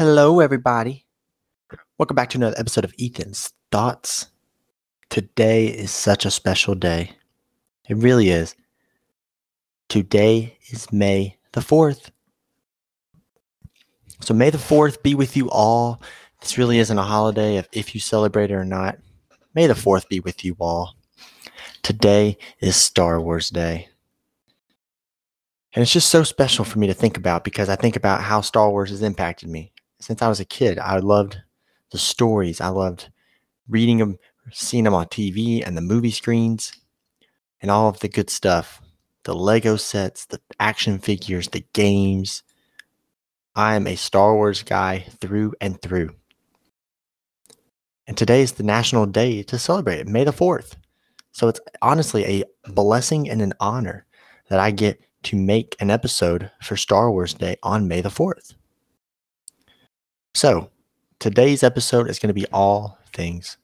Hello, everybody. Welcome back to another episode of Ethan's Thoughts. Today is such a special day. It really is. Today is May the 4th. So, May the 4th be with you all. This really isn't a holiday if, if you celebrate it or not. May the 4th be with you all. Today is Star Wars Day. And it's just so special for me to think about because I think about how Star Wars has impacted me. Since I was a kid, I loved the stories. I loved reading them, seeing them on TV and the movie screens, and all of the good stuff the Lego sets, the action figures, the games. I am a Star Wars guy through and through. And today is the national day to celebrate it, May the 4th. So it's honestly a blessing and an honor that I get to make an episode for Star Wars Day on May the 4th. So, today's episode is going to be all things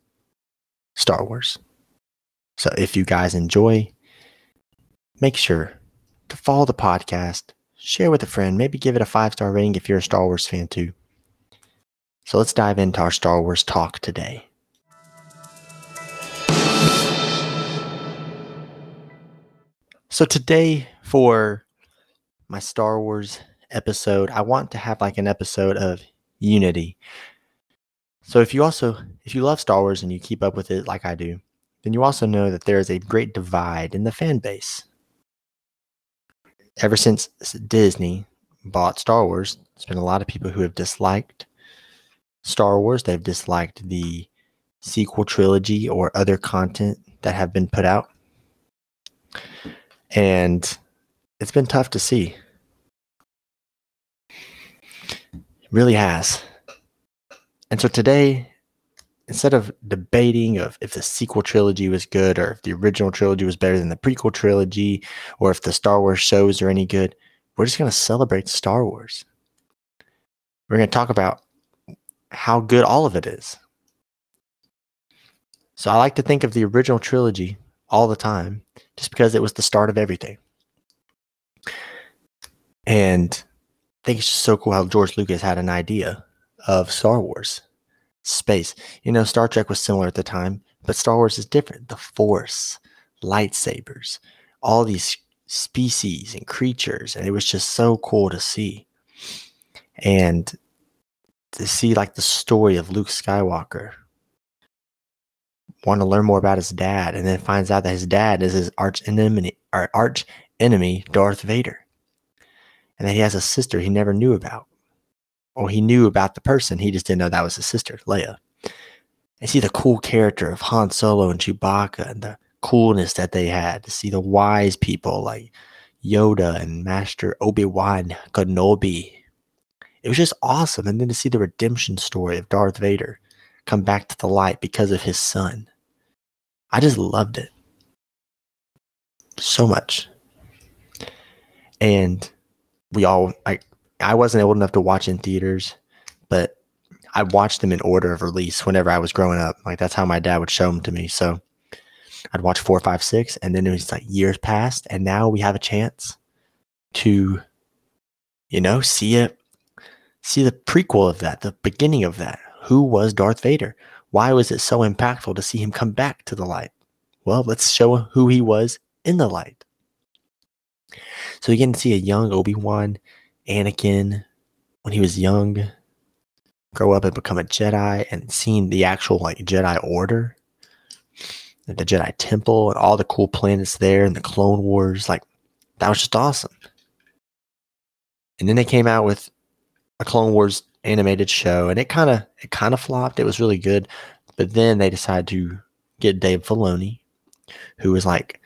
Star Wars. So, if you guys enjoy, make sure to follow the podcast, share with a friend, maybe give it a five star rating if you're a Star Wars fan too. So, let's dive into our Star Wars talk today. So, today for my Star Wars episode, I want to have like an episode of unity. So if you also if you love Star Wars and you keep up with it like I do, then you also know that there is a great divide in the fan base. Ever since Disney bought Star Wars, there's been a lot of people who have disliked Star Wars. They've disliked the sequel trilogy or other content that have been put out. And it's been tough to see. It really has. And so today, instead of debating of if the sequel trilogy was good or if the original trilogy was better than the prequel trilogy or if the Star Wars shows are any good, we're just going to celebrate Star Wars. We're going to talk about how good all of it is. So I like to think of the original trilogy all the time just because it was the start of everything. And think it's just so cool how George Lucas had an idea of Star Wars space. You know, Star Trek was similar at the time, but Star Wars is different. The Force, lightsabers, all these species and creatures, and it was just so cool to see. And to see like the story of Luke Skywalker. Want to learn more about his dad, and then finds out that his dad is his arch enemy, arch enemy, Darth Vader and that he has a sister he never knew about. Or he knew about the person, he just didn't know that was his sister, Leia. And see the cool character of Han Solo and Chewbacca and the coolness that they had. To see the wise people like Yoda and Master Obi-Wan Kenobi. It was just awesome. And then to see the redemption story of Darth Vader come back to the light because of his son. I just loved it so much. And we all like I wasn't old enough to watch in theaters, but I watched them in order of release whenever I was growing up. Like that's how my dad would show them to me. So I'd watch four, five, six, and then it was like years passed, and now we have a chance to, you know, see it, see the prequel of that, the beginning of that. Who was Darth Vader? Why was it so impactful to see him come back to the light? Well, let's show who he was in the light. So you get to see a young Obi Wan, Anakin, when he was young, grow up and become a Jedi, and seeing the actual like Jedi Order, the Jedi Temple, and all the cool planets there, and the Clone Wars. Like that was just awesome. And then they came out with a Clone Wars animated show, and it kind of it kind of flopped. It was really good, but then they decided to get Dave Filoni, who was like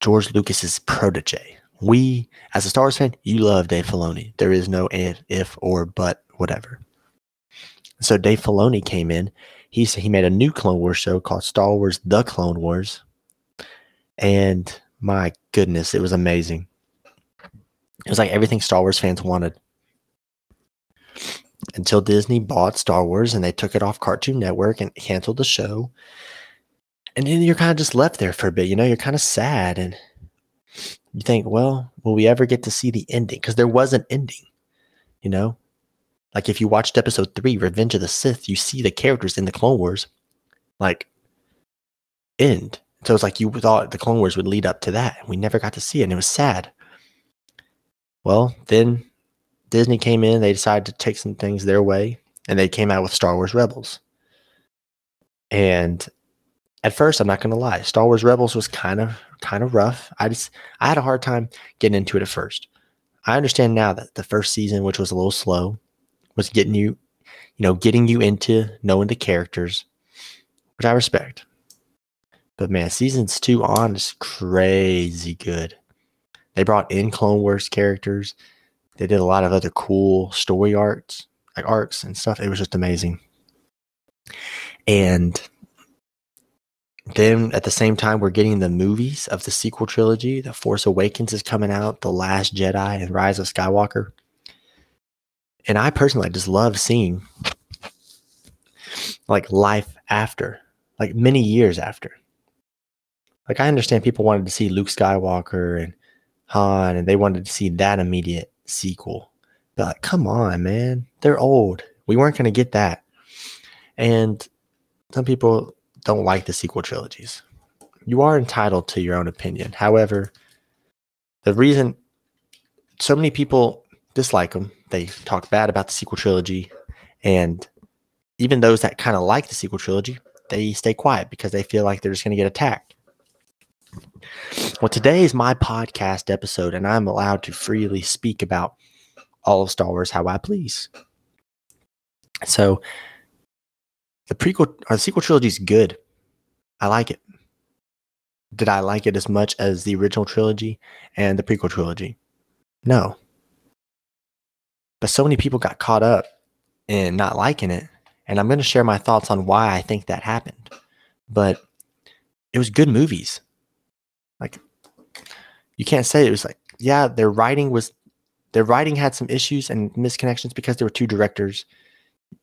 George Lucas's protege. We, as a Star Wars fan, you love Dave Filoni. There is no if, if or but, whatever. So Dave Filoni came in. He said he made a new Clone Wars show called Star Wars: The Clone Wars, and my goodness, it was amazing. It was like everything Star Wars fans wanted. Until Disney bought Star Wars and they took it off Cartoon Network and canceled the show and then you're kind of just left there for a bit. You know, you're kind of sad, and you think, well, will we ever get to see the ending? Because there was an ending. You know, Like if you watched episode three, Revenge of the Sith, you see the characters in the Clone Wars like end. So it's like you thought the Clone Wars would lead up to that. We never got to see it. And it was sad. Well, then Disney came in, they decided to take some things their way, and they came out with Star Wars Rebels. And at first, I'm not gonna lie, Star Wars Rebels was kind of kind of rough. I just I had a hard time getting into it at first. I understand now that the first season, which was a little slow, was getting you, you know, getting you into knowing the characters, which I respect. But man, seasons two on is crazy good. They brought in Clone Wars characters. They did a lot of other cool story arcs, like arcs and stuff. It was just amazing. And then at the same time, we're getting the movies of the sequel trilogy. The Force Awakens is coming out, The Last Jedi, and Rise of Skywalker. And I personally just love seeing like life after, like many years after. Like I understand people wanted to see Luke Skywalker and Han, and they wanted to see that immediate sequel. But like, come on, man, they're old. We weren't going to get that. And some people don't like the sequel trilogies. You are entitled to your own opinion. However, the reason so many people dislike them, they talk bad about the sequel trilogy, and even those that kind of like the sequel trilogy, they stay quiet because they feel like they're just going to get attacked. Well, today is my podcast episode, and I'm allowed to freely speak about all of Star Wars how I please. So, the prequel or the sequel trilogy is good. I like it. Did I like it as much as the original trilogy and the prequel trilogy? No. But so many people got caught up in not liking it, and I'm going to share my thoughts on why I think that happened. But it was good movies. Like you can't say it was like yeah, their writing was their writing had some issues and misconnections because there were two directors.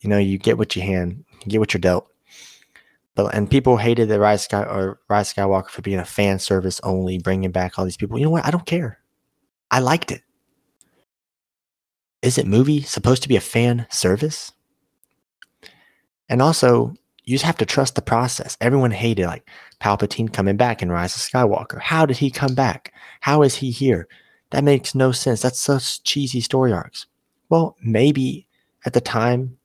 You know, you get what you hand, you get what you're dealt. But and people hated the Rise Sky or Rise Skywalker for being a fan service only, bringing back all these people. You know what? I don't care. I liked it. Is it movie supposed to be a fan service? And also, you just have to trust the process. Everyone hated like Palpatine coming back in Rise of Skywalker. How did he come back? How is he here? That makes no sense. That's such cheesy story arcs. Well, maybe at the time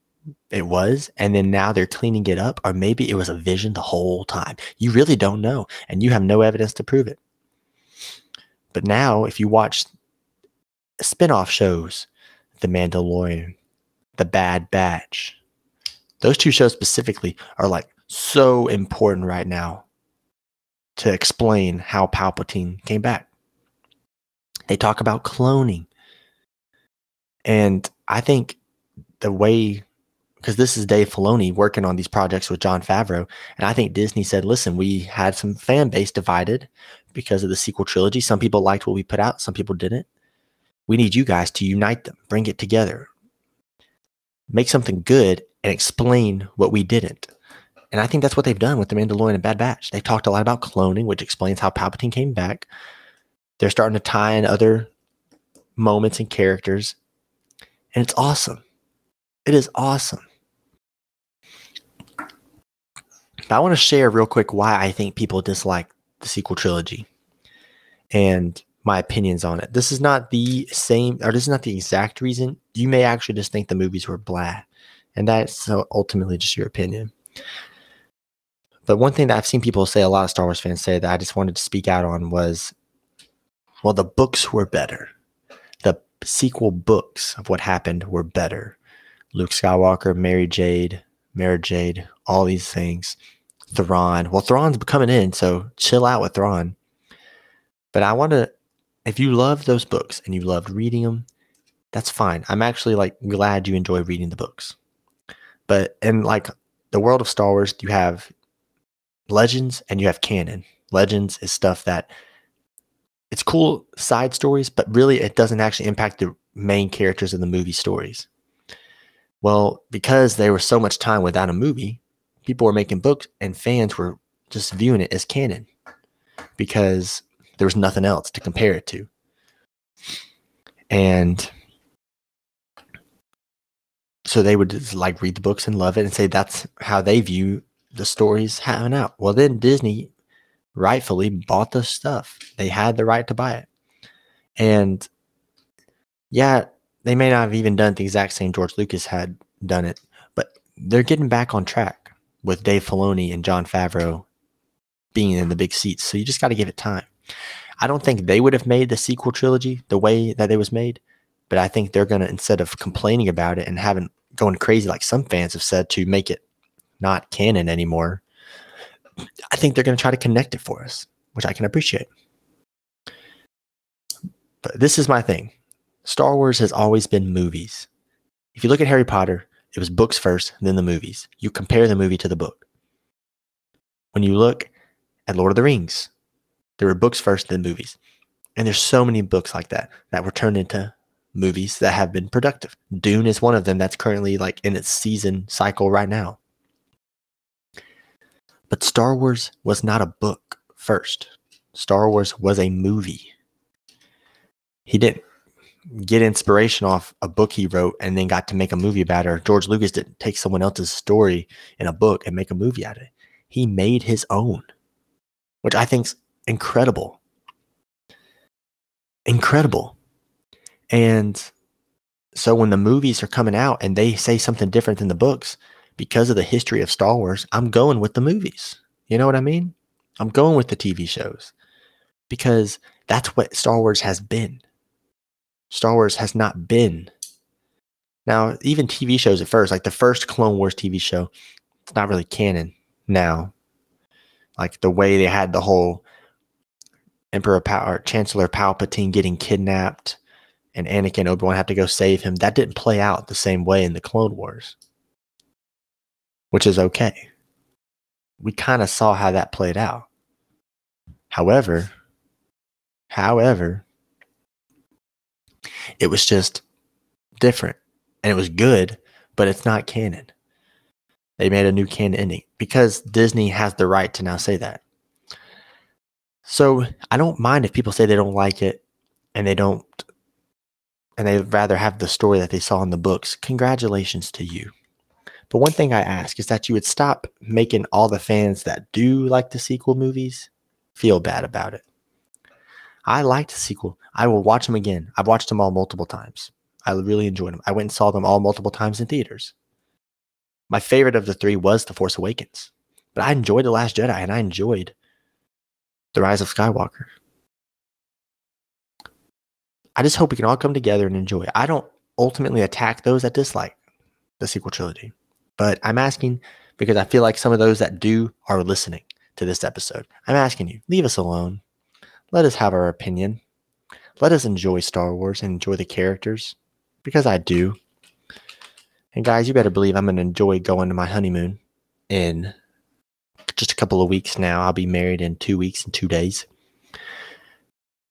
it was, and then now they're cleaning it up, or maybe it was a vision the whole time. You really don't know, and you have no evidence to prove it. But now, if you watch spin off shows, The Mandalorian, The Bad Batch, those two shows specifically are like so important right now to explain how Palpatine came back. They talk about cloning. And I think the way, because this is Dave Filoni working on these projects with Jon Favreau, and I think Disney said, listen, we had some fan base divided because of the sequel trilogy. Some people liked what we put out, some people didn't. We need you guys to unite them, bring it together, make something good, and explain what we didn't. And I think that's what they've done with The Mandalorian and Bad Batch. They've talked a lot about cloning, which explains how Palpatine came back. They're starting to tie in other moments and characters. And it's awesome. It is awesome. But I want to share real quick why I think people dislike the sequel trilogy and my opinions on it. This is not the same, or this is not the exact reason. You may actually just think the movies were blah. And that's ultimately just your opinion. But one thing that I've seen people say, a lot of Star Wars fans say that I just wanted to speak out on was, well, the books were better. The sequel books of what happened were better. Luke Skywalker, Mara Jade, Mara Jade, all these things. Thrawn. Well, Thrawn's coming in, so chill out with Thrawn. But I want to, if you love those books and you loved reading them, that's fine. I'm actually like glad you enjoy reading the books. But in like the world of Star Wars, you have legends and you have canon. Legends is stuff that it's cool side stories, but really it doesn't actually impact the main characters in the movie stories. Well, because there was so much time without a movie, people were making books and fans were just viewing it as canon because there was nothing else to compare it to. And so they would just like read the books and love it and say that's how they view the stories having out. Well, then Disney rightfully bought the stuff. They had the right to buy it. And yeah, they may not have even done the exact same George Lucas had done it, but they're getting back on track with Dave Filoni and Jon Favreau being in the big seats. So you just got to give it time. I don't think they would have made the sequel trilogy the way that it was made, but I think they're going to, instead of complaining about it and having going crazy like some fans have said to make it not canon anymore, I think they're going to try to connect it for us, which I can appreciate. But this is my thing Star Wars has always been movies. If you look at Harry Potter, it was books first, then the movies. You compare the movie to the book. When you look at Lord of the Rings, there were books first, then movies. And there's so many books like that that were turned into movies that have been productive. Dune is one of them that's currently like in its season cycle right now. But Star Wars was not a book first. Star Wars was a movie. He didn't get inspiration off a book he wrote and then got to make a movie about it. Or George Lucas didn't take someone else's story in a book and make a movie out of it. He made his own, which I think's incredible. Incredible. And so when the movies are coming out and they say something different than the books, because of the history of Star Wars, I'm going with the movies. You know what I mean? I'm going with the TV shows because that's what Star Wars has been. Star Wars has not been. Now, even TV shows at first, like the first Clone Wars TV show, it's not really canon now. Like the way they had the whole Emperor Chancellor Palpatine getting kidnapped and Anakin Obi Wan have to go save him. That didn't play out the same way in the Clone Wars, which is okay. We kind of saw how that played out. However, however, it was just different and it was good, but it's not canon. They made a new canon ending because Disney has the right to now say that. So I don't mind if people say they don't like it and they don't and they'd rather have the story that they saw in the books, congratulations to you. But one thing I ask is that you would stop making all the fans that do like the sequel movies feel bad about it. I liked the sequel. I will watch them again. I've watched them all multiple times. I really enjoyed them. I went and saw them all multiple times in theaters. My favorite of the three was The Force Awakens, but I enjoyed The Last Jedi and I enjoyed The Rise of Skywalker. I just hope we can all come together and enjoy. I don't ultimately attack those that dislike the sequel trilogy, but I'm asking because I feel like some of those that do are listening to this episode. I'm asking you, leave us alone. Let us have our opinion. Let us enjoy Star Wars and enjoy the characters because I do. And guys, you better believe I'm going to enjoy going to my honeymoon in just a couple of weeks now. I'll be married in two weeks and two days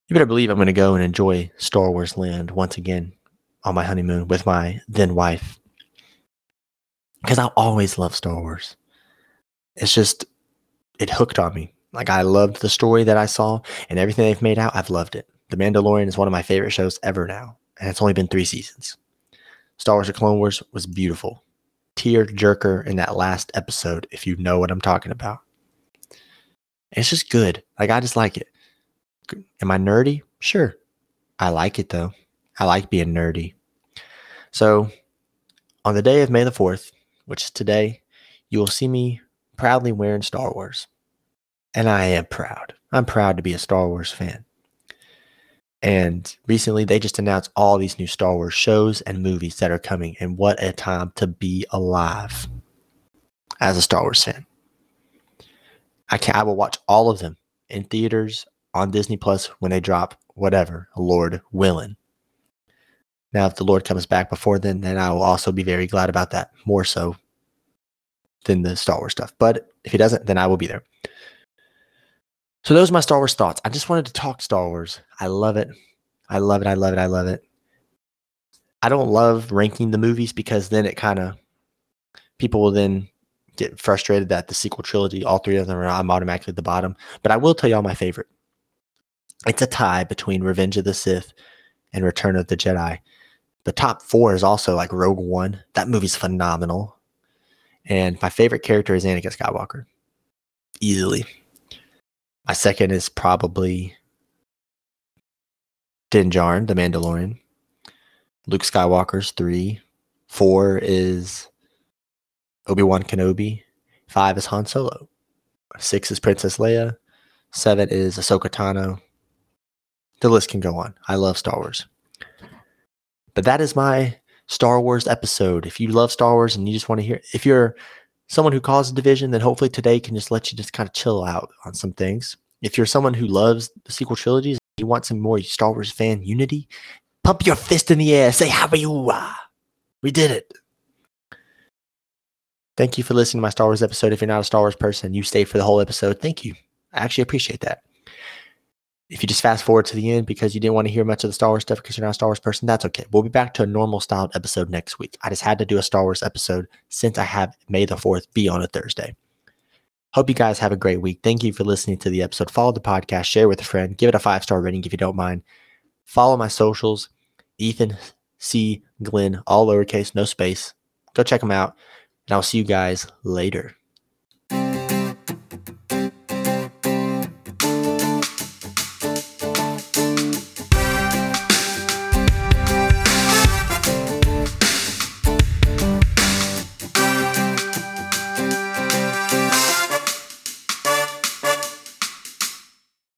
you better believe I'm going to go and enjoy Star Wars land once again on my honeymoon with my then wife. Because I always love Star Wars. It's just, it hooked on me. Like, I loved the story that I saw and everything they've made out. I've loved it. The Mandalorian is one of my favorite shows ever now. And it's only been three seasons. Star Wars The Clone Wars was beautiful. Tear jerker in that last episode, if you know what I'm talking about. It's just good. Like, I just like it. Am I nerdy? Sure. I like it though. I like being nerdy. So, on the day of May the 4th, which is today, you will see me proudly wearing Star Wars. And I am proud. I'm proud to be a Star Wars fan. And recently, they just announced all these new Star Wars shows and movies that are coming. And what a time to be alive as a Star Wars fan. I can I will watch all of them in theaters on Disney Plus when they drop whatever, Lord willing. Now, if the Lord comes back before then, then I will also be very glad about that, more so than the Star Wars stuff. But if he doesn't, then I will be there. So those are my Star Wars thoughts. I just wanted to talk Star Wars. I love it. I love it. I love it. I love it. I don't love ranking the movies because then it kind of people will then get frustrated that the sequel trilogy, all three of them are I'm automatically at the bottom. But I will tell you all my favorite. It's a tie between Revenge of the Sith and Return of the Jedi. The top four is also like Rogue One. That movie's phenomenal. And my favorite character is Anakin Skywalker. Easily. My second is probably Din Djarin, the Mandalorian. Luke Skywalker's three. Four is Obi Wan Kenobi. Five is Han Solo. Six is Princess Leia. Seven is Ahsoka Tano. The list can go on. I love Star Wars. But that is my Star Wars episode. If you love Star Wars and you just want to hear, if you're someone who a division, then hopefully today can just let you just kind of chill out on some things. If you're someone who loves the sequel trilogies, you want some more Star Wars fan unity, pump your fist in the air, say how are you? Ah. We did it. Thank you for listening to my Star Wars episode. If you're not a Star Wars person, you stayed for the whole episode. Thank you. I actually appreciate that. If you just fast forward to the end because you didn't want to hear much of the Star Wars stuff because you're not a Star Wars person, that's okay. We'll be back to a normal styled episode next week. I just had to do a Star Wars episode since I have May the 4th be on a Thursday. Hope you guys have a great week. Thank you for listening to the episode. Follow the podcast, share with a friend, give it a five star rating if you don't mind. Follow my socials, Ethan C. Glenn, all lowercase, no space. Go check them out and I'll see you guys later.